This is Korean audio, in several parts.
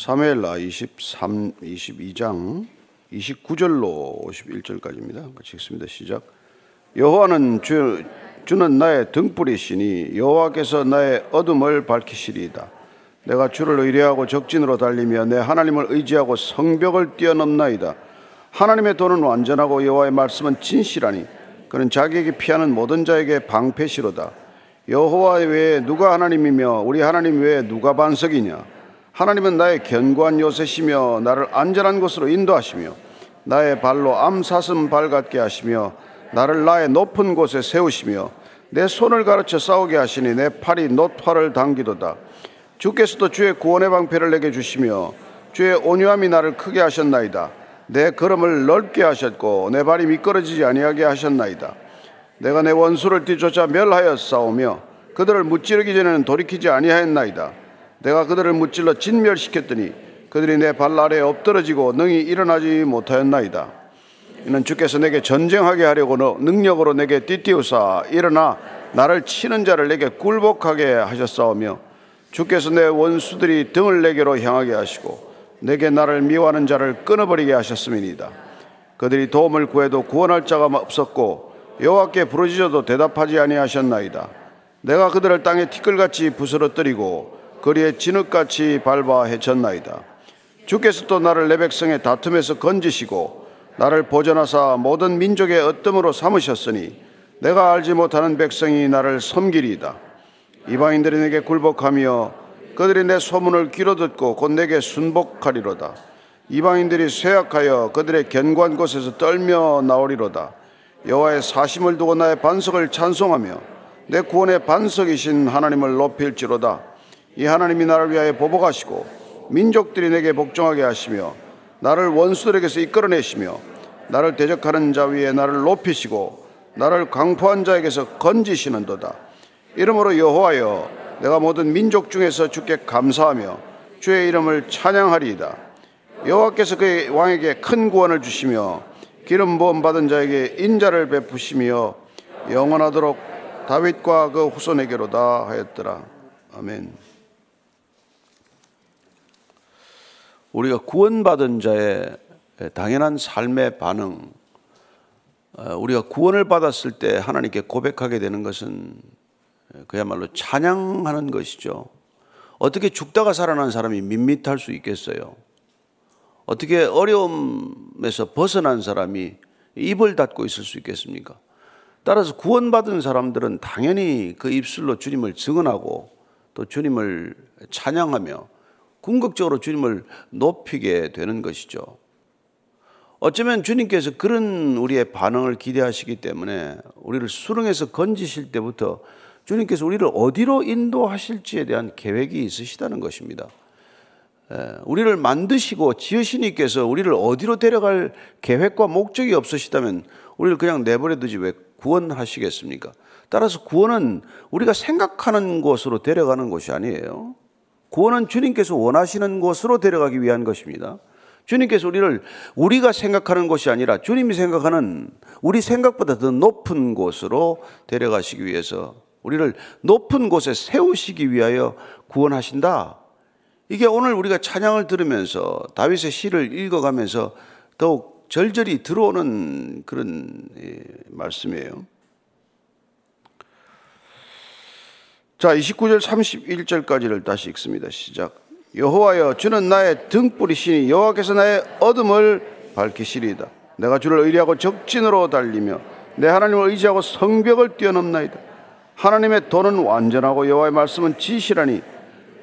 사무엘라 23, 22장 29절로 51절까지입니다. 같이 읽습니다. 시작. 여호와는 주, 주는 나의 등불이시니 여호와께서 나의 어둠을 밝히시리이다. 내가 주를 의뢰하고 적진으로 달리며 내 하나님을 의지하고 성벽을 뛰어넘나이다. 하나님의 도는 완전하고 여호와의 말씀은 진실하니 그는 자기에게 피하는 모든 자에게 방패시로다. 여호와 외에 누가 하나님이며 우리 하나님 외에 누가 반석이냐? 하나님은 나의 견고한 요새시며 나를 안전한 곳으로 인도하시며 나의 발로 암사슴 발 같게 하시며 나를 나의 높은 곳에 세우시며 내 손을 가르쳐 싸우게 하시니 내 팔이 노팔을 당기도다. 주께서도 주의 구원의 방패를 내게 주시며 주의 온유함이 나를 크게 하셨나이다. 내 걸음을 넓게 하셨고 내 발이 미끄러지지 아니하게 하셨나이다. 내가 내 원수를 뒤쫓아 멸하여 싸우며 그들을 무찌르기 전에는 돌이키지 아니하였나이다. 내가 그들을 무찔러 진멸시켰더니 그들이 내 발 아래에 엎드러지고 능히 일어나지 못하였나이다. 이는 주께서 내게 전쟁하게 하려고 능력으로 내게 띠띠우사 일어나 나를 치는 자를 내게 굴복하게 하셨사오며 주께서 내 원수들이 등을 내게로 향하게 하시고 내게 나를 미워하는 자를 끊어버리게 하셨음이니이다. 그들이 도움을 구해도 구원할 자가 없었고 여호와께 부르짖어도 대답하지 아니하셨나이다. 내가 그들을 땅에 티끌같이 부스러뜨리고 거리에 진흙같이 밟아 헤쳤나이다. 주께서 또 나를 내 백성의 다툼에서 건지시고 나를 보존하사 모든 민족의 어뜸으로 삼으셨으니 내가 알지 못하는 백성이 나를 섬기리이다. 이방인들이 내게 굴복하며 그들이 내 소문을 귀로 듣고 곧 내게 순복하리로다. 이방인들이 쇠약하여 그들의 견고한 곳에서 떨며 나오리로다. 여호와의 사심을 두고 나의 반석을 찬송하며 내 구원의 반석이신 하나님을 높일지로다. 이 하나님이 나를 위하여 보복하시고 민족들이 내게 복종하게 하시며 나를 원수들에게서 이끌어내시며 나를 대적하는 자 위에 나를 높이시고 나를 강포한 자에게서 건지시는도다. 이름으로 여호와여 내가 모든 민족 중에서 주께 감사하며 주의 이름을 찬양하리이다. 여호와께서 그의 왕에게 큰 구원을 주시며 기름 부음 받은 자에게 인자를 베푸시며 영원하도록 다윗과 그 후손에게로다 하였더라. 아멘. 우리가 구원받은 자의 당연한 삶의 반응, 어, 우리가 구원을 받았을 때 하나님께 고백하게 되는 것은 그야말로 찬양하는 것이죠. 어떻게 죽다가 살아난 사람이 밋밋할 수 있겠어요? 어떻게 어려움에서 벗어난 사람이 입을 닫고 있을 수 있겠습니까? 따라서 구원받은 사람들은 당연히 그 입술로 주님을 증언하고 또 주님을 찬양하며 궁극적으로 주님을 높이게 되는 것이죠. 어쩌면 주님께서 그런 우리의 반응을 기대하시기 때문에 우리를 수렁에서 건지실 때부터 주님께서 우리를 어디로 인도하실지에 대한 계획이 있으시다는 것입니다. 우리를 만드시고 지으시니께서 우리를 어디로 데려갈 계획과 목적이 없으시다면 우리를 그냥 내버려 두지 왜 구원하시겠습니까? 따라서 구원은 우리가 생각하는 곳으로 데려가는 것이 아니에요. 구원은 주님께서 원하시는 곳으로 데려가기 위한 것입니다. 주님께서 우리를 우리가 생각하는 것이 아니라 주님이 생각하는 우리 생각보다 더 높은 곳으로 데려가시기 위해서 우리를 높은 곳에 세우시기 위하여 구원하신다. 이게 오늘 우리가 찬양을 들으면서 다윗의 시를 읽어가면서 더욱 절절히 들어오는 그런 예, 말씀이에요. 자, 29절 31절까지를 다시 읽습니다. 시작. 여호와여 주는 나의 등불이시니 여호와께서 나의 어둠을 밝히시리이다. 내가 주를 의리하고 적진으로 달리며 내 하나님을 의지하고 성벽을 뛰어넘나이다. 하나님의 도는 완전하고 여호와의 말씀은 지시라니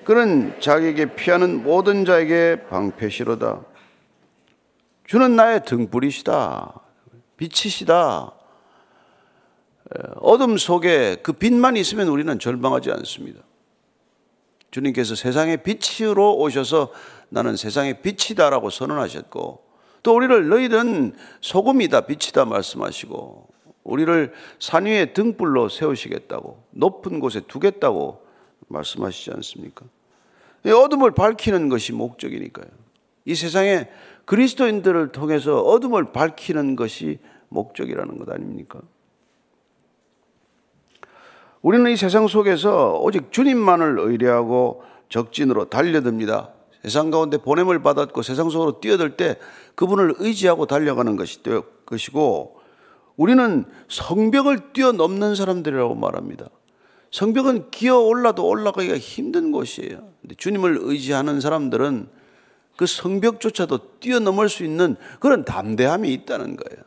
그는 자기에게 피하는 모든 자에게 방패시로다. 주는 나의 등불이시다. 빛이시다. 어둠 속에 그 빛만 있으면 우리는 절망하지 않습니다. 주님께서 세상의 빛으로 오셔서 나는 세상의 빛이다라고 선언하셨고 또 우리를 너희들은 소금이다 빛이다 말씀하시고 우리를 산 위에 등불로 세우시겠다고 높은 곳에 두겠다고 말씀하시지 않습니까? 어둠을 밝히는 것이 목적이니까요. 이 세상에 그리스도인들을 통해서 어둠을 밝히는 것이 목적이라는 것 아닙니까? 우리는 이 세상 속에서 오직 주님만을 의뢰하고 적진으로 달려듭니다. 세상 가운데 보냄을 받았고 세상 속으로 뛰어들 때 그분을 의지하고 달려가는 것이 것이고 우리는 성벽을 뛰어넘는 사람들이라고 말합니다. 성벽은 기어 올라도 올라가기가 힘든 곳이에요. 주님을 의지하는 사람들은 그 성벽조차도 뛰어넘을 수 있는 그런 담대함이 있다는 거예요.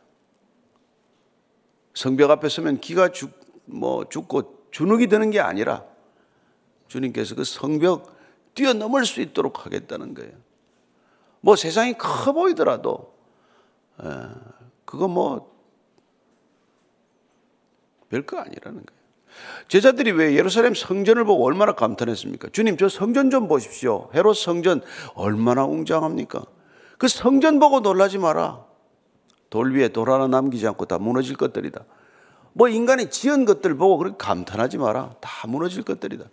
성벽 앞에 서면 기가 죽, 뭐 죽고 주눅이 드는 게 아니라 주님께서 그 성벽 뛰어넘을 수 있도록 하겠다는 거예요. 뭐 세상이 커 보이더라도, 에, 그거 뭐 별거 아니라는 거예요. 제자들이 왜 예루살렘 성전을 보고 얼마나 감탄했습니까? 주님, 저 성전 좀 보십시오. 헤롯 성전 얼마나 웅장합니까? 그 성전 보고 놀라지 마라. 돌 위에 돌 하나 남기지 않고 다 무너질 것들이다. 뭐 인간이 지은 것들 보고 그렇게 감탄하지 마라. 다 무너질 것들이다.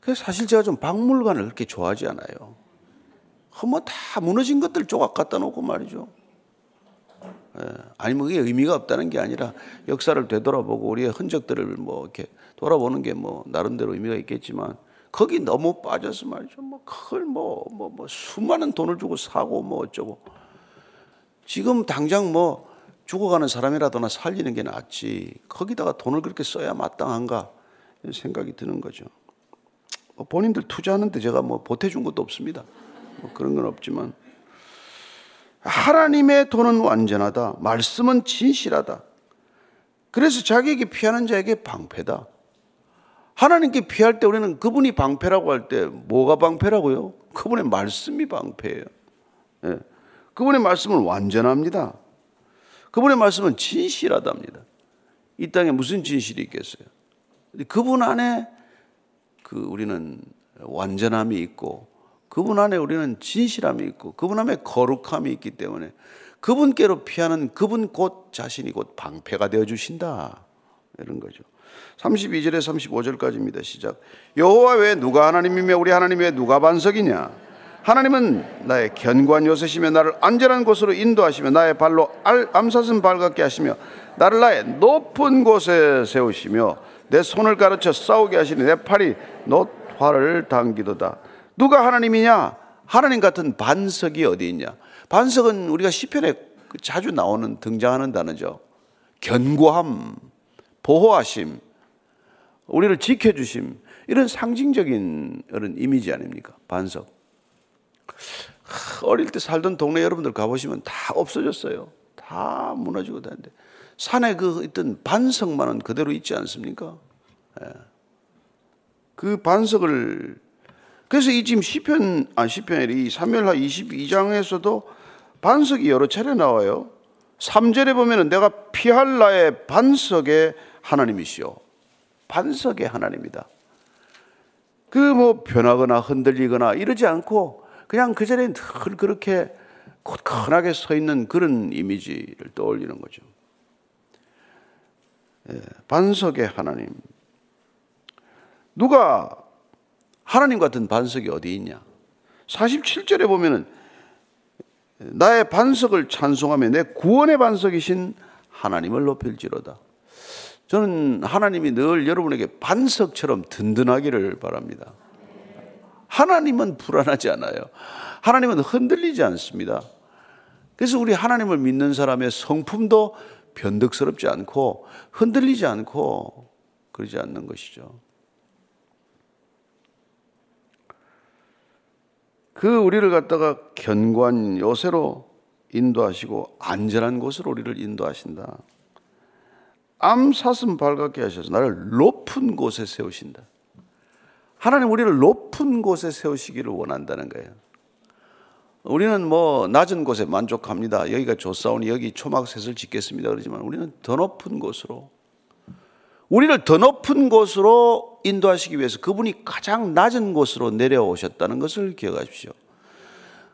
그래서 사실 제가 좀 박물관을 그렇게 좋아하지 않아요. 뭐다 무너진 것들 조각 갖다 놓고 말이죠. 예. 아니면 그게 의미가 없다는 게 아니라 역사를 되돌아보고 우리의 흔적들을 뭐 이렇게 돌아보는 게 뭐 나름대로 의미가 있겠지만 거기 너무 빠져서 말이죠. 뭐 그걸 뭐, 뭐, 뭐 수많은 돈을 주고 사고 뭐 어쩌고. 지금 당장 뭐 죽어가는 사람이라도 나 살리는 게 낫지. 거기다가 돈을 그렇게 써야 마땅한가 생각이 드는 거죠. 뭐 본인들 투자하는데 제가 뭐 보태준 것도 없습니다. 뭐 그런 건 없지만 하나님의 돈은 완전하다. 말씀은 진실하다. 그래서 자기에게 피하는 자에게 방패다. 하나님께 피할 때 우리는 그분이 방패라고 할 때 뭐가 방패라고요? 그분의 말씀이 방패예요. 예. 그분의 말씀은 완전합니다. 그분의 말씀은 진실하답니다. 이 땅에 무슨 진실이 있겠어요? 그분 안에 그 우리는 완전함이 있고 그분 안에 우리는 진실함이 있고 그분 안에 거룩함이 있기 때문에 그분께로 피하는 그분 곧 자신이 곧 방패가 되어 주신다. 이런 거죠. 32절에 35절까지입니다. 시작. 여호와 외 누가 하나님이며 우리 하나님 외 누가 반석이냐? 하나님은 나의 견고한 요새시며 나를 안전한 곳으로 인도하시며 나의 발로 알, 암사슴 발같게 하시며 나를 나의 높은 곳에 세우시며 내 손을 가르쳐 싸우게 하시니 내 팔이 놋화를 당기도다. 누가 하나님이냐? 하나님 같은 반석이 어디 있냐? 반석은 우리가 시편에 자주 나오는 등장하는 단어죠. 견고함, 보호하심, 우리를 지켜주심 이런 상징적인 그런 이미지 아닙니까? 반석. 어릴 때 살던 동네 여러분들 가보시면 다 없어졌어요. 다 무너지고 다는데 산에 그 있던 반석만은 그대로 있지 않습니까? 예. 그 반석을 그래서 이 지금 시편 아 시편이 3멸하 22장에서도 반석이 여러 차례 나와요. 3절에 보면은 내가 피할 나의 반석의 하나님이시오. 반석의 하나님이다. 그 뭐 변하거나 흔들리거나 이러지 않고 그냥 그 자리에 늘 그렇게 굳건하게 서 있는 그런 이미지를 떠올리는 거죠. 예, 반석의 하나님. 누가 하나님 같은 반석이 어디 있냐? 47절에 보면은 나의 반석을 찬송하며 내 구원의 반석이신 하나님을 높일지로다. 저는 하나님이 늘 여러분에게 반석처럼 든든하기를 바랍니다. 하나님은 불안하지 않아요. 하나님은 흔들리지 않습니다. 그래서 우리 하나님을 믿는 사람의 성품도 변덕스럽지 않고 흔들리지 않고 그러지 않는 것이죠. 그 우리를 갖다가 견고한 요새로 인도하시고 안전한 곳으로 우리를 인도하신다. 암 사슴 발갛게 하셔서 나를 높은 곳에 세우신다. 하나님 우리를 높은 곳에 세우시기를 원한다는 거예요. 우리는 뭐 낮은 곳에 만족합니다. 여기가 좋사오니 여기 초막셋을 짓겠습니다. 그러지만 우리는 더 높은 곳으로 우리를 더 높은 곳으로 인도하시기 위해서 그분이 가장 낮은 곳으로 내려오셨다는 것을 기억하십시오.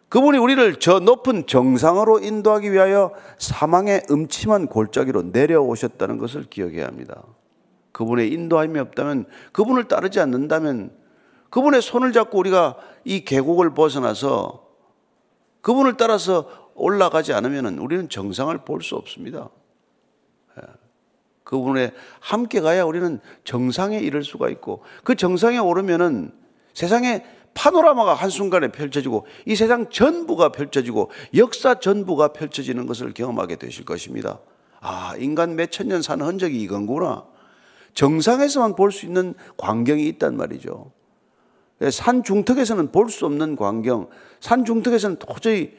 그분이 우리를 저 높은 정상으로 인도하기 위하여 사망의 음침한 골짜기로 내려오셨다는 것을 기억해야 합니다. 그분의 인도함이 없다면, 그분을 따르지 않는다면, 그분의 손을 잡고 우리가 이 계곡을 벗어나서 그분을 따라서 올라가지 않으면 우리는 정상을 볼 수 없습니다. 그분에 함께 가야 우리는 정상에 이를 수가 있고 그 정상에 오르면은 세상에 파노라마가 한순간에 펼쳐지고 이 세상 전부가 펼쳐지고 역사 전부가 펼쳐지는 것을 경험하게 되실 것입니다. 아, 인간 몇 천년 사는 흔적이 이건구나. 정상에서만 볼 수 있는 광경이 있단 말이죠. 산 중턱에서는 볼 수 없는 광경, 산 중턱에서는 도저히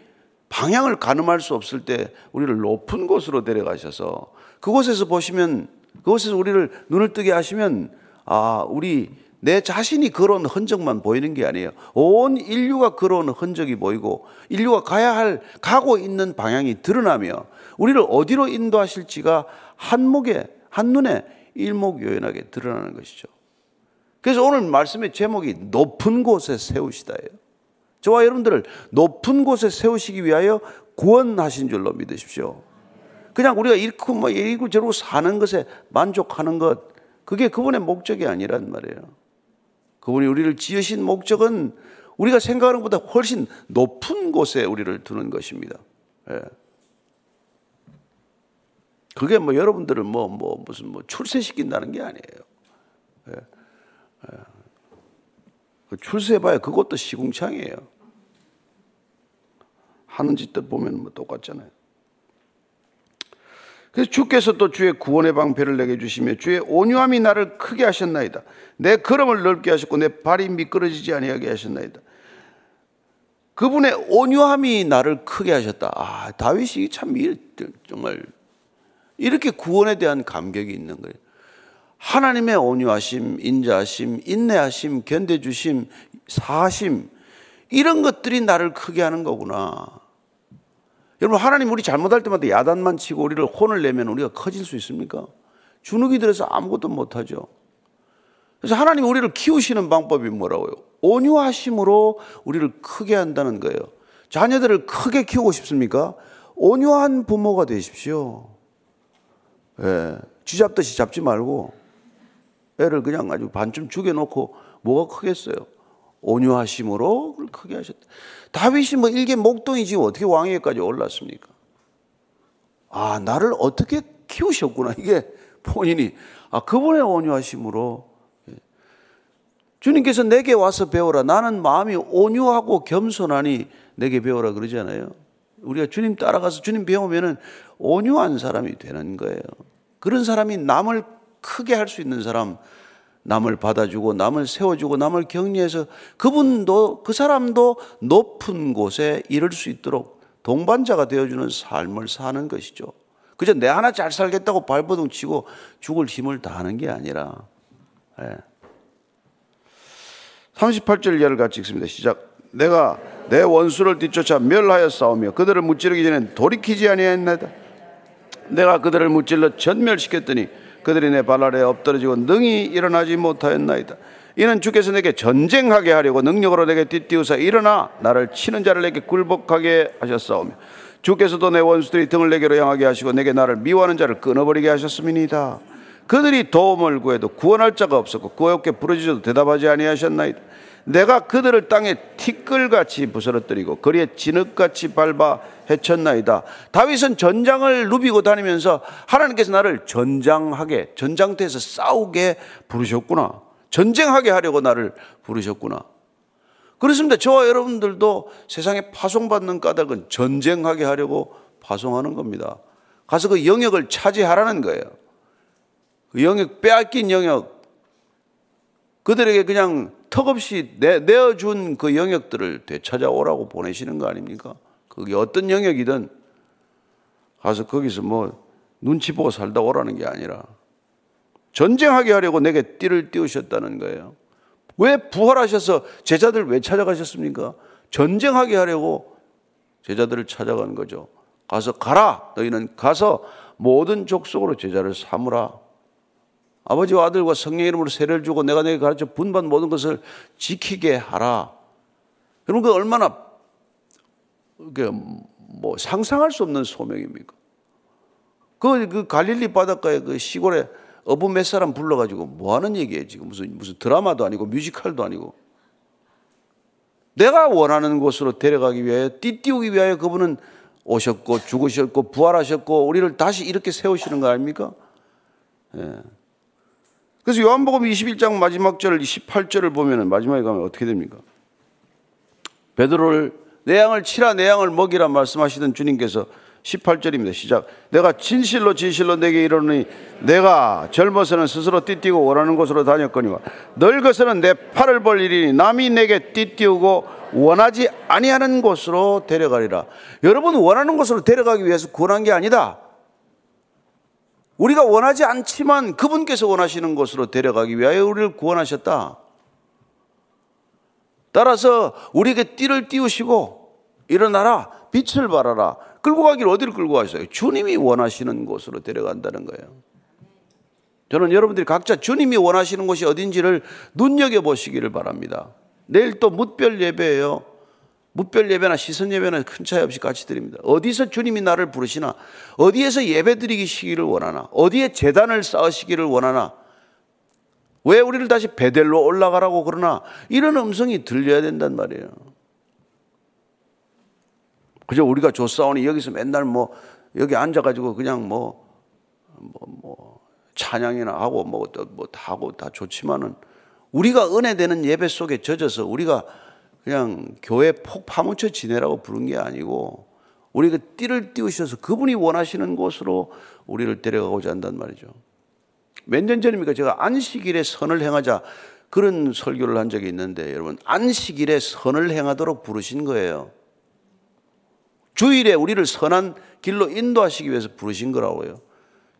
방향을 가늠할 수 없을 때 우리를 높은 곳으로 데려가셔서 그곳에서 보시면 그곳에서 우리를 눈을 뜨게 하시면 아, 우리 내 자신이 걸어온 흔적만 보이는 게 아니에요. 온 인류가 걸어온 흔적이 보이고 인류가 가야 할 가고 있는 방향이 드러나며 우리를 어디로 인도하실지가 한목에 한눈에 일목요연하게 드러나는 것이죠. 그래서 오늘 말씀의 제목이 높은 곳에 세우시다예요. 저와 여러분들을 높은 곳에 세우시기 위하여 구원하신 줄로 믿으십시오. 그냥 우리가 이렇고 뭐 이리고 저리고 사는 것에 만족하는 것, 그게 그분의 목적이 아니란 말이에요. 그분이 우리를 지으신 목적은 우리가 생각하는 것보다 훨씬 높은 곳에 우리를 두는 것입니다. 예. 그게 뭐 여러분들을 뭐, 뭐, 무슨 뭐 출세시킨다는 게 아니에요. 예. 예. 그 출세해봐야 그것도 시궁창이에요. 하는 짓들 보면 뭐 똑같잖아요. 그래서 주께서 또 주의 구원의 방패를 내게 주시며 주의 온유함이 나를 크게 하셨나이다. 내 걸음을 넓게 하셨고 내 발이 미끄러지지 아니하게 하셨나이다. 그분의 온유함이 나를 크게 하셨다. 아, 다윗이 참 정말 이렇게 구원에 대한 감격이 있는 거예요. 하나님의 온유하심, 인자하심, 인내하심, 견뎌주심, 사심 이런 것들이 나를 크게 하는 거구나. 여러분 하나님 우리 잘못할 때마다 야단만 치고 우리를 혼을 내면 우리가 커질 수 있습니까? 주눅이 들어서 아무것도 못하죠. 그래서 하나님 우리를 키우시는 방법이 뭐라고요? 온유하심으로 우리를 크게 한다는 거예요. 자녀들을 크게 키우고 싶습니까? 온유한 부모가 되십시오. 예, 쥐 잡듯이 잡지 말고 애를 그냥 아주 반쯤 죽여놓고 뭐가 크겠어요? 온유하심으로 그걸 크게 하셨다. 다윗이 뭐 일개 목동이지 어떻게 왕위에까지 올랐습니까? 아, 나를 어떻게 키우셨구나. 이게 본인이, 아, 그분의 온유하심으로. 예. 주님께서 내게 와서 배워라. 나는 마음이 온유하고 겸손하니 내게 배워라 그러잖아요. 우리가 주님 따라가서 주님 배우면은 온유한 사람이 되는 거예요. 그런 사람이 남을 크게 할 수 있는 사람, 남을 받아주고 남을 세워주고 남을 격려해서 그분도 그 사람도 높은 곳에 이를 수 있도록 동반자가 되어주는 삶을 사는 것이죠. 그저 내 하나 잘 살겠다고 발버둥 치고 죽을 힘을 다하는 게 아니라. 예. 38절 이하를 같이 읽습니다. 시작. 내가 내 원수를 뒤쫓아 멸하여 싸우며 그들을 무찌르기 전에 돌이키지 아니하였나이다. 내가 그들을 무찔러 전멸시켰더니 그들이 내 발 아래 엎드러지고 능히 일어나지 못하였나이다. 이는 주께서 내게 전쟁하게 하려고 능력으로 내게 띠띠우사 일어나 나를 치는 자를 내게 굴복하게 하셨사오며 주께서도 내 원수들이 등을 내게로 향하게 하시고 내게 나를 미워하는 자를 끊어버리게 하셨음이니이다. 그들이 도움을 구해도 구원할 자가 없었고 구하옵게 부르짖어도 대답하지 아니하셨나이다. 내가 그들을 땅에 티끌같이 부스러뜨리고 거리에 진흙같이 밟아 해쳤나이다. 다윗은 전장을 누비고 다니면서 하나님께서 나를 전장하게 전장터에서 싸우게 부르셨구나. 전쟁하게 하려고 나를 부르셨구나. 그렇습니다. 저와 여러분들도 세상에 파송받는 까닭은 전쟁하게 하려고 파송하는 겁니다. 가서 그 영역을 차지하라는 거예요. 그 영역, 빼앗긴 영역, 그들에게 그냥 턱없이 내, 내어준 그 영역들을 되찾아오라고 보내시는 거 아닙니까? 그게 어떤 영역이든 가서 거기서 뭐 눈치 보고 살다 오라는 게 아니라 전쟁하게 하려고 내게 띠를 띄우셨다는 거예요. 왜 부활하셔서 제자들 왜 찾아가셨습니까? 전쟁하게 하려고 제자들을 찾아간 거죠. 가서 가라. 너희는 가서 모든 족속으로 제자를 삼으라. 아버지와 아들과 성령 이름으로 세례를 주고 내가 내게 가르쳐 분반 모든 것을 지키게 하라. 여러분 그 얼마나 그뭐 상상할 수 없는 소명입니까? 그, 그 갈릴리 바닷가에 그 시골에 어부 몇 사람 불러가지고 뭐 하는 얘기예요 지금 무슨 무슨 드라마도 아니고 뮤지컬도 아니고 내가 원하는 곳으로 데려가기 위하여 띠띠우기 위하여 그분은 오셨고 죽으셨고 부활하셨고 우리를 다시 이렇게 세우시는 거 아닙니까? 예. 그래서 요한복음 21장 마지막 절 18절을 보면은 마지막에 가면 어떻게 됩니까? 베드로를 내 양을 치라 내 양을 먹이라 말씀하시던 주님께서 18절입니다. 시작. 내가 진실로 진실로 내게 이르노니 내가 젊어서는 스스로 띠띠고 원하는 곳으로 다녔거니와 늙어서는 내 팔을 벌 일이니 남이 내게 띠띠우고 원하지 아니하는 곳으로 데려가리라. 여러분 원하는 곳으로 데려가기 위해서 구원한 게 아니다. 우리가 원하지 않지만 그분께서 원하시는 곳으로 데려가기 위하여 우리를 구원하셨다. 따라서 우리에게 띠를 띄우시고 일어나라 빛을 발하라 끌고 가기를 어디를 끌고 가셨어요? 주님이 원하시는 곳으로 데려간다는 거예요. 저는 여러분들이 각자 주님이 원하시는 곳이 어딘지를 눈여겨 보시기를 바랍니다. 내일 또 묻별 예배예요. 묻별 예배나 시선 예배나 큰 차이 없이 같이 드립니다. 어디서 주님이 나를 부르시나, 어디에서 예배 드리기시기를 원하나, 어디에 재단을 쌓으시기를 원하나, 왜 우리를 다시 베델로 올라가라고 그러나, 이런 음성이 들려야 된단 말이에요. 그저 우리가 조사오니 여기서 맨날 뭐, 여기 앉아가지고 그냥 뭐, 뭐, 뭐, 찬양이나 하고 뭐, 또 뭐, 다 하고 다 좋지만은, 우리가 은혜되는 예배 속에 젖어서 우리가 그냥 교회 폭 파묻혀 지내라고 부른 게 아니고 우리가 띠를 띄우셔서 그분이 원하시는 곳으로 우리를 데려가고자 한단 말이죠. 몇 년 전입니까? 제가 안식일에 선을 행하자 그런 설교를 한 적이 있는데 여러분 안식일에 선을 행하도록 부르신 거예요. 주일에 우리를 선한 길로 인도하시기 위해서 부르신 거라고요.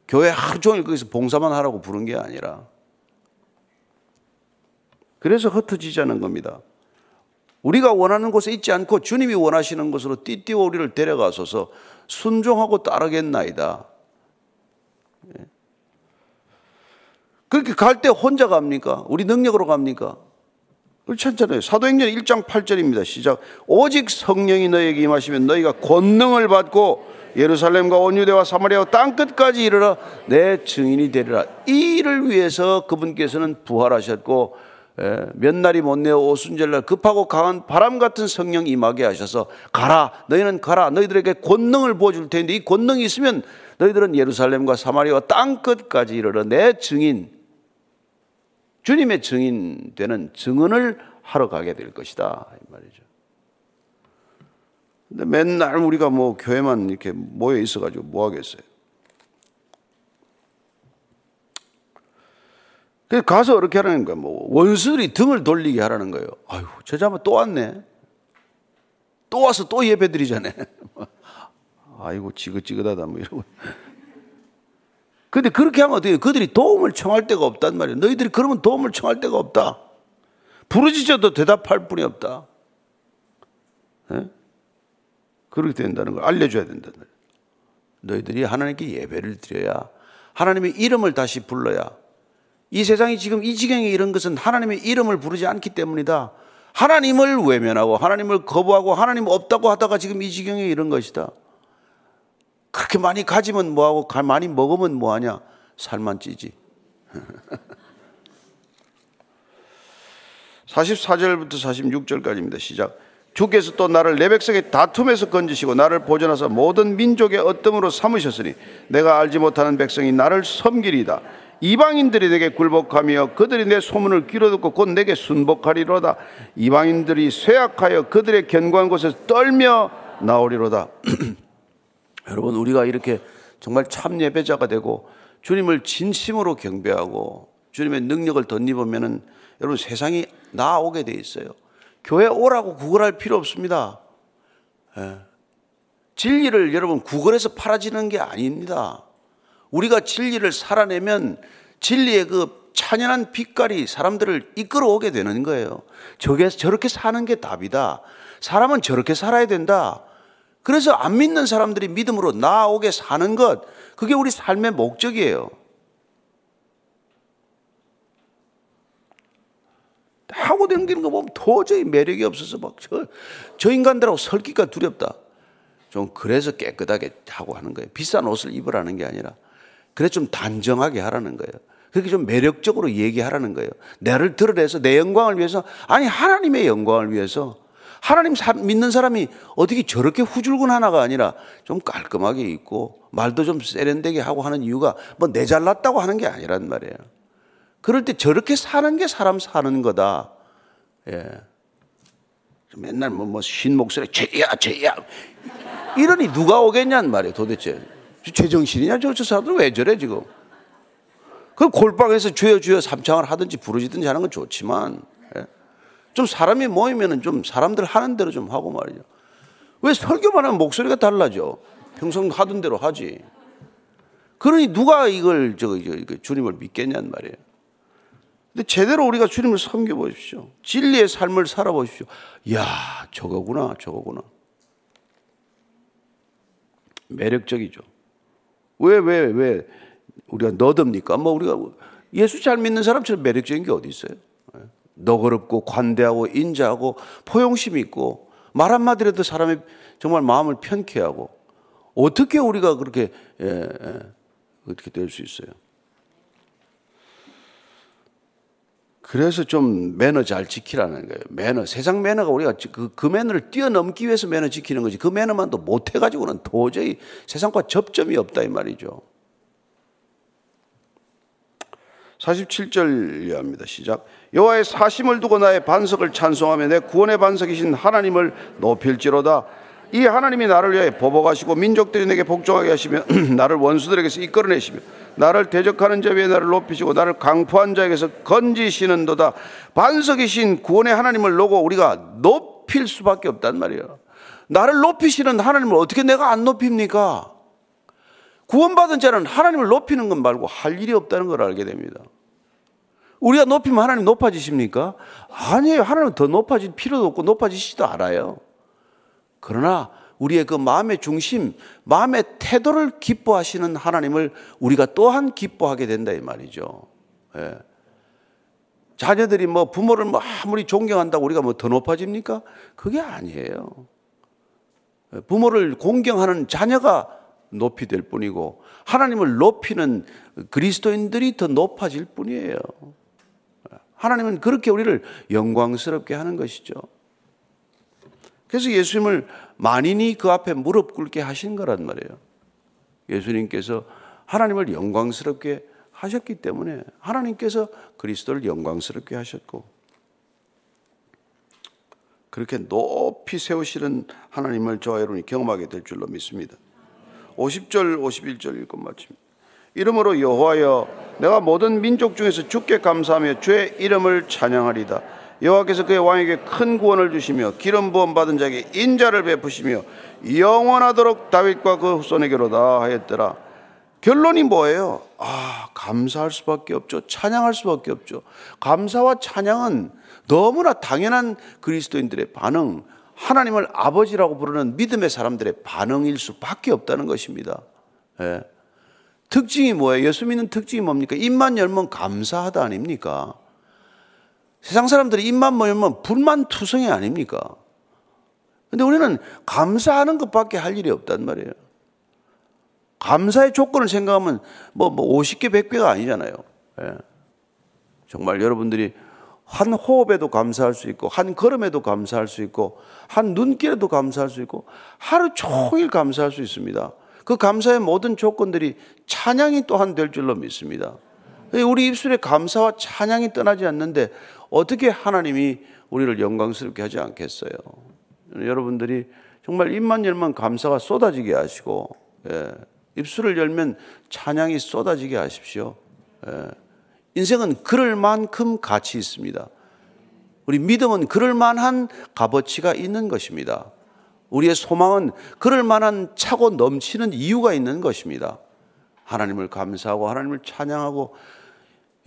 교회 하루 종일 거기서 봉사만 하라고 부른 게 아니라 그래서 흩어지자는 겁니다. 우리가 원하는 곳에 있지 않고 주님이 원하시는 곳으로 띠띠워 우리를 데려가소서 순종하고 따르겠나이다. 예. 그렇게 갈 때 혼자 갑니까? 우리 능력으로 갑니까? 그렇지 않잖아요. 사도행전 1장 8절입니다. 시작. 오직 성령이 너에게 임하시면 너희가 권능을 받고 예루살렘과 온 유대와 사마리아와 땅 끝까지 이르러 내 증인이 되리라. 이 일을 위해서 그분께서는 부활하셨고 예, 몇 날이 못 내어 오순절날 급하고 강한 바람 같은 성령 임하게 하셔서 가라 너희는 가라 너희들에게 권능을 보여줄 텐데 이 권능이 있으면 너희들은 예루살렘과 사마리아와 땅 끝까지 이르러 내 증인 주님의 증인 되는 증언을 하러 가게 될 것이다 이 말이죠. 근데 맨날 우리가 뭐 교회만 이렇게 모여 있어가지고 뭐 하겠어요? 그래서 가서 이렇게 하라는 거예요. 뭐 원수들이 등을 돌리게 하라는 거예요. 아유, 저 자만 또 왔네. 또 와서 또 예배 드리자네. 아이고, 지긋지긋하다, 뭐 이러고. 근데 그렇게 하면 어떻게 그들이 도움을 청할 데가 없단 말이에요. 너희들이 그러면 도움을 청할 데가 없다. 부르짖어도 대답할 뿐이 없다. 네? 그렇게 된다는 걸 알려줘야 된다는 거예요. 너희들이 하나님께 예배를 드려야 하나님의 이름을 다시 불러야 이 세상이 지금 이 지경에 이런 것은 하나님의 이름을 부르지 않기 때문이다. 하나님을 외면하고 하나님을 거부하고 하나님 없다고 하다가 지금 이 지경에 이런 것이다. 그렇게 많이 가지면 뭐하고 많이 먹으면 뭐하냐? 살만 찌지. 44절부터 46절까지입니다. 시작. 주께서 또 나를 내 백성의 다툼에서 건지시고 나를 보존하사 모든 민족의 어뜸으로 삼으셨으니 내가 알지 못하는 백성이 나를 섬기리다. 이방인들이 내게 굴복하며 그들이 내 소문을 길어듣고 곧 내게 순복하리로다. 이방인들이 쇠약하여 그들의 견고한 곳에서 떨며 나오리로다. 여러분 우리가 이렇게 정말 참 예배자가 되고 주님을 진심으로 경배하고 주님의 능력을 덧입으면은 여러분 세상이 나오게 돼 있어요. 교회 오라고 구걸할 필요 없습니다. 예. 진리를 여러분 구걸해서 팔아지는 게 아닙니다. 우리가 진리를 살아내면 진리의 그 찬연한 빛깔이 사람들을 이끌어오게 되는 거예요. 저게 저렇게 사는 게 답이다. 사람은 저렇게 살아야 된다. 그래서 안 믿는 사람들이 믿음으로 나오게 사는 것, 그게 우리 삶의 목적이에요. 하고 댕기는 거 보면 도저히 매력이 없어서 막 저, 저 인간들하고 설기가 두렵다. 좀 그래서 깨끗하게 하고 하는 거예요. 비싼 옷을 입으라는 게 아니라. 그래 좀 단정하게 하라는 거예요. 그렇게 좀 매력적으로 얘기하라는 거예요. 나를 드러내서 내 영광을 위해서 아니 하나님의 영광을 위해서 하나님 믿는 사람이 어떻게 저렇게 후줄근 하나가 아니라 좀 깔끔하게 있고 말도 좀 세련되게 하고 하는 이유가 뭐 내 잘났다고 하는 게 아니란 말이에요. 그럴 때 저렇게 사는 게 사람 사는 거다. 예. 맨날 뭐, 뭐, 신 목소리, 죄야, 죄야. 이러니 누가 오겠냔 말이에요, 도대체. 제정신이냐, 저, 저 사람들 왜 저래, 지금. 그럼 골방에서 죄여, 죄여 삼창을 하든지 부르지든지 하는 건 좋지만, 예? 좀 사람이 모이면은 좀 사람들 하는 대로 좀 하고 말이죠. 왜 설교만 하면 목소리가 달라져? 평소 하던 대로 하지. 그러니 누가 이걸, 저, 저, 주님을 믿겠냔 말이에요. 근데 제대로 우리가 주님을 섬겨 보십시오. 진리의 삶을 살아 보십시오. 야 저거구나, 저거구나. 매력적이죠. 왜, 왜, 왜 우리가 너듭니까? 뭐 우리가 예수 잘 믿는 사람처럼 매력적인 게 어디 있어요? 너그럽고 관대하고 인자하고 포용심 있고 말 한마디라도 사람의 정말 마음을 편케 하고 어떻게 우리가 그렇게 예, 예, 어떻게 될 수 있어요? 그래서 좀 매너 잘 지키라는 거예요. 매너. 세상 매너가 우리가 그, 그 매너를 뛰어넘기 위해서 매너 지키는 거지. 그 매너만도 못해가지고는 도저히 세상과 접점이 없다 이 말이죠. 47절 이해합니다. 시작. 여호와의 사심을 두고 나의 반석을 찬송하며 내 구원의 반석이신 하나님을 높일지로다. 이 하나님이 나를 위해 보복하시고 민족들이 내게 복종하게 하시며 나를 원수들에게서 이끌어내시며 나를 대적하는 자 위에 나를 높이시고 나를 강포한 자에게서 건지시는도다. 반석이신 구원의 하나님을 놓고 우리가 높일 수밖에 없단 말이에요. 나를 높이시는 하나님을 어떻게 내가 안 높입니까? 구원받은 자는 하나님을 높이는 것 말고 할 일이 없다는 걸 알게 됩니다. 우리가 높이면 하나님 높아지십니까? 아니에요. 하나님은 더 높아질 필요도 없고 높아지시지도 않아요 그러나 우리의 그 마음의 중심, 마음의 태도를 기뻐하시는 하나님을 우리가 또한 기뻐하게 된다 이 말이죠. 예. 자녀들이 뭐 부모를 뭐 아무리 존경한다고 우리가 뭐 더 높아집니까? 그게 아니에요. 예, 부모를 공경하는 자녀가 높이 될 뿐이고 하나님을 높이는 그리스도인들이 더 높아질 뿐이에요. 하나님은 그렇게 우리를 영광스럽게 하는 것이죠. 그래서 예수님을 만인이 그 앞에 무릎 꿇게 하신 거란 말이에요. 예수님께서 하나님을 영광스럽게 하셨기 때문에 하나님께서 그리스도를 영광스럽게 하셨고 그렇게 높이 세우시는 하나님을 저와 여러분이 경험하게 될 줄로 믿습니다. 50절 51절 읽고 마칩니다. 이름으로 여호와여 내가 모든 민족 중에서 주께 감사하며 주의 이름을 찬양하리다. 여호와께서 그의 왕에게 큰 구원을 주시며 기름 부음 받은 자에게 인자를 베푸시며 영원하도록 다윗과 그 후손에게로다 하였더라. 결론이 뭐예요? 아, 감사할 수밖에 없죠. 찬양할 수밖에 없죠. 감사와 찬양은 너무나 당연한 그리스도인들의 반응, 하나님을 아버지라고 부르는 믿음의 사람들의 반응일 수밖에 없다는 것입니다. 예. 특징이 뭐예요? 예수 믿는 특징이 뭡니까? 입만 열면 감사하다 아닙니까? 세상 사람들이 입만 모으면 불만 투성이 아닙니까? 근데 우리는 감사하는 것밖에 할 일이 없단 말이에요. 감사의 조건을 생각하면 뭐, 뭐 50개, 100개가 아니잖아요. 예. 정말 여러분들이 한 호흡에도 감사할 수 있고, 한 걸음에도 감사할 수 있고, 한 눈길에도 감사할 수 있고, 하루 종일 감사할 수 있습니다. 그 감사의 모든 조건들이 찬양이 또한 될 줄로 믿습니다. 우리 입술에 감사와 찬양이 떠나지 않는데 어떻게 하나님이 우리를 영광스럽게 하지 않겠어요? 여러분들이 정말 입만 열면 감사가 쏟아지게 하시고 예, 입술을 열면 찬양이 쏟아지게 하십시오. 예, 인생은 그럴 만큼 가치 있습니다. 우리 믿음은 그럴 만한 값어치가 있는 것입니다. 우리의 소망은 그럴 만한 차고 넘치는 이유가 있는 것입니다. 하나님을 감사하고 하나님을 찬양하고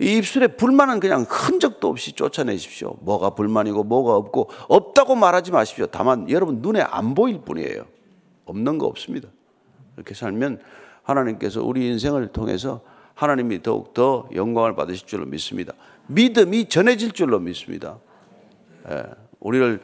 이 입술에 불만은 그냥 흔적도 없이 쫓아내십시오. 뭐가 불만이고 뭐가 없고 없다고 말하지 마십시오. 다만 여러분 눈에 안 보일 뿐이에요. 없는 거 없습니다. 이렇게 살면 하나님께서 우리 인생을 통해서 하나님이 더욱 더 영광을 받으실 줄로 믿습니다. 믿음이 전해질 줄로 믿습니다. 예, 우리를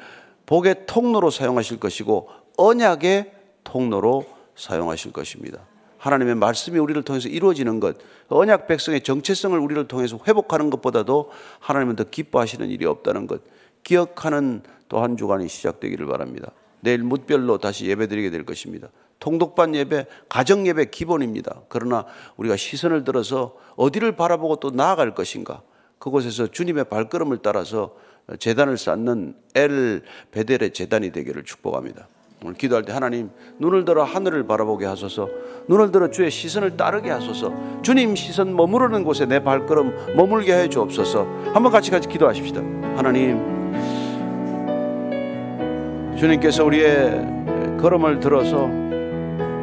복의 통로로 사용하실 것이고 언약의 통로로 사용하실 것입니다. 하나님의 말씀이 우리를 통해서 이루어지는 것, 언약 백성의 정체성을 우리를 통해서 회복하는 것보다도 하나님은 더 기뻐하시는 일이 없다는 것, 기억하는 또 한 주간이 시작되기를 바랍니다. 내일 묻별로 다시 예배드리게 될 것입니다. 통독반 예배, 가정 예배 기본입니다. 그러나 우리가 시선을 들어서 어디를 바라보고 또 나아갈 것인가? 그곳에서 주님의 발걸음을 따라서 재단을 쌓는 엘 베델의 재단이 되기를 축복합니다. 오늘 기도할 때 하나님 눈을 들어 하늘을 바라보게 하소서. 눈을 들어 주의 시선을 따르게 하소서. 주님 시선 머무르는 곳에 내 발걸음 머물게 해 주옵소서. 한번 같이 같이 기도하십시다. 하나님 주님께서 우리의 걸음을 들어서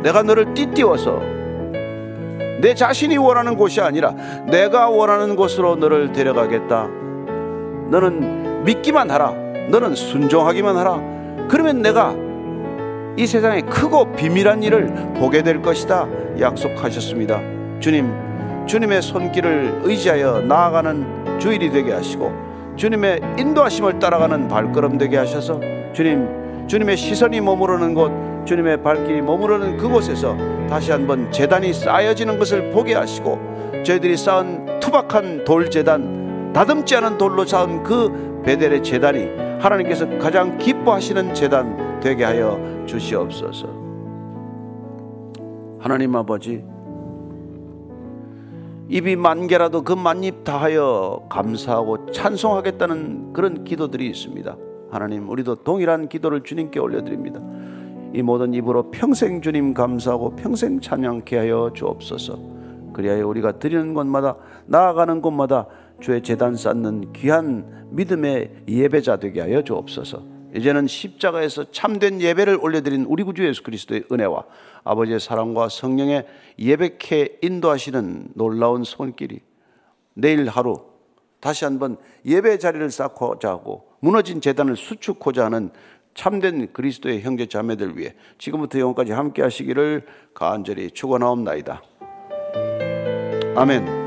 내가 너를 띠띠워서 내 자신이 원하는 곳이 아니라 내가 원하는 곳으로 너를 데려가겠다. 너는 믿기만 하라. 너는 순종하기만 하라. 그러면 내가 이 세상에 크고 비밀한 일을 보게 될 것이다 약속하셨습니다. 주님, 주님의 손길을 의지하여 나아가는 주일이 되게 하시고 주님의 인도하심을 따라가는 발걸음 되게 하셔서 주님, 주님의 시선이 머무르는 곳, 주님의 발길이 머무르는 그곳에서 다시 한번 재단이 쌓여지는 것을 보게 하시고 저희들이 쌓은 투박한 돌 재단, 다듬지 않은 돌로 쌓은 그 베델의 재단이 하나님께서 가장 기뻐하시는 재단 되게 하여 주시옵소서. 하나님 아버지, 입이 만 개라도 그 만입 다하여 감사하고 찬송하겠다는 그런 기도들이 있습니다. 하나님, 우리도 동일한 기도를 주님께 올려드립니다. 이 모든 입으로 평생 주님 감사하고 평생 찬양케 하여 주옵소서. 그리하여 우리가 드리는 곳마다 나아가는 곳마다 주의 재단 쌓는 귀한 믿음의 예배자 되게 하여 주옵소서. 이제는 십자가에서 참된 예배를 올려드린 우리 구주 예수 그리스도의 은혜와 아버지의 사랑과 성령의 예배케 인도하시는 놀라운 손길이 내일 하루 다시 한번 예배 자리를 쌓고자 하고 무너진 재단을 수축하자 하는 참된 그리스도의 형제 자매들 위해 지금부터 영원까지 함께 하시기를 간절히 축원하옵나이다. 아멘.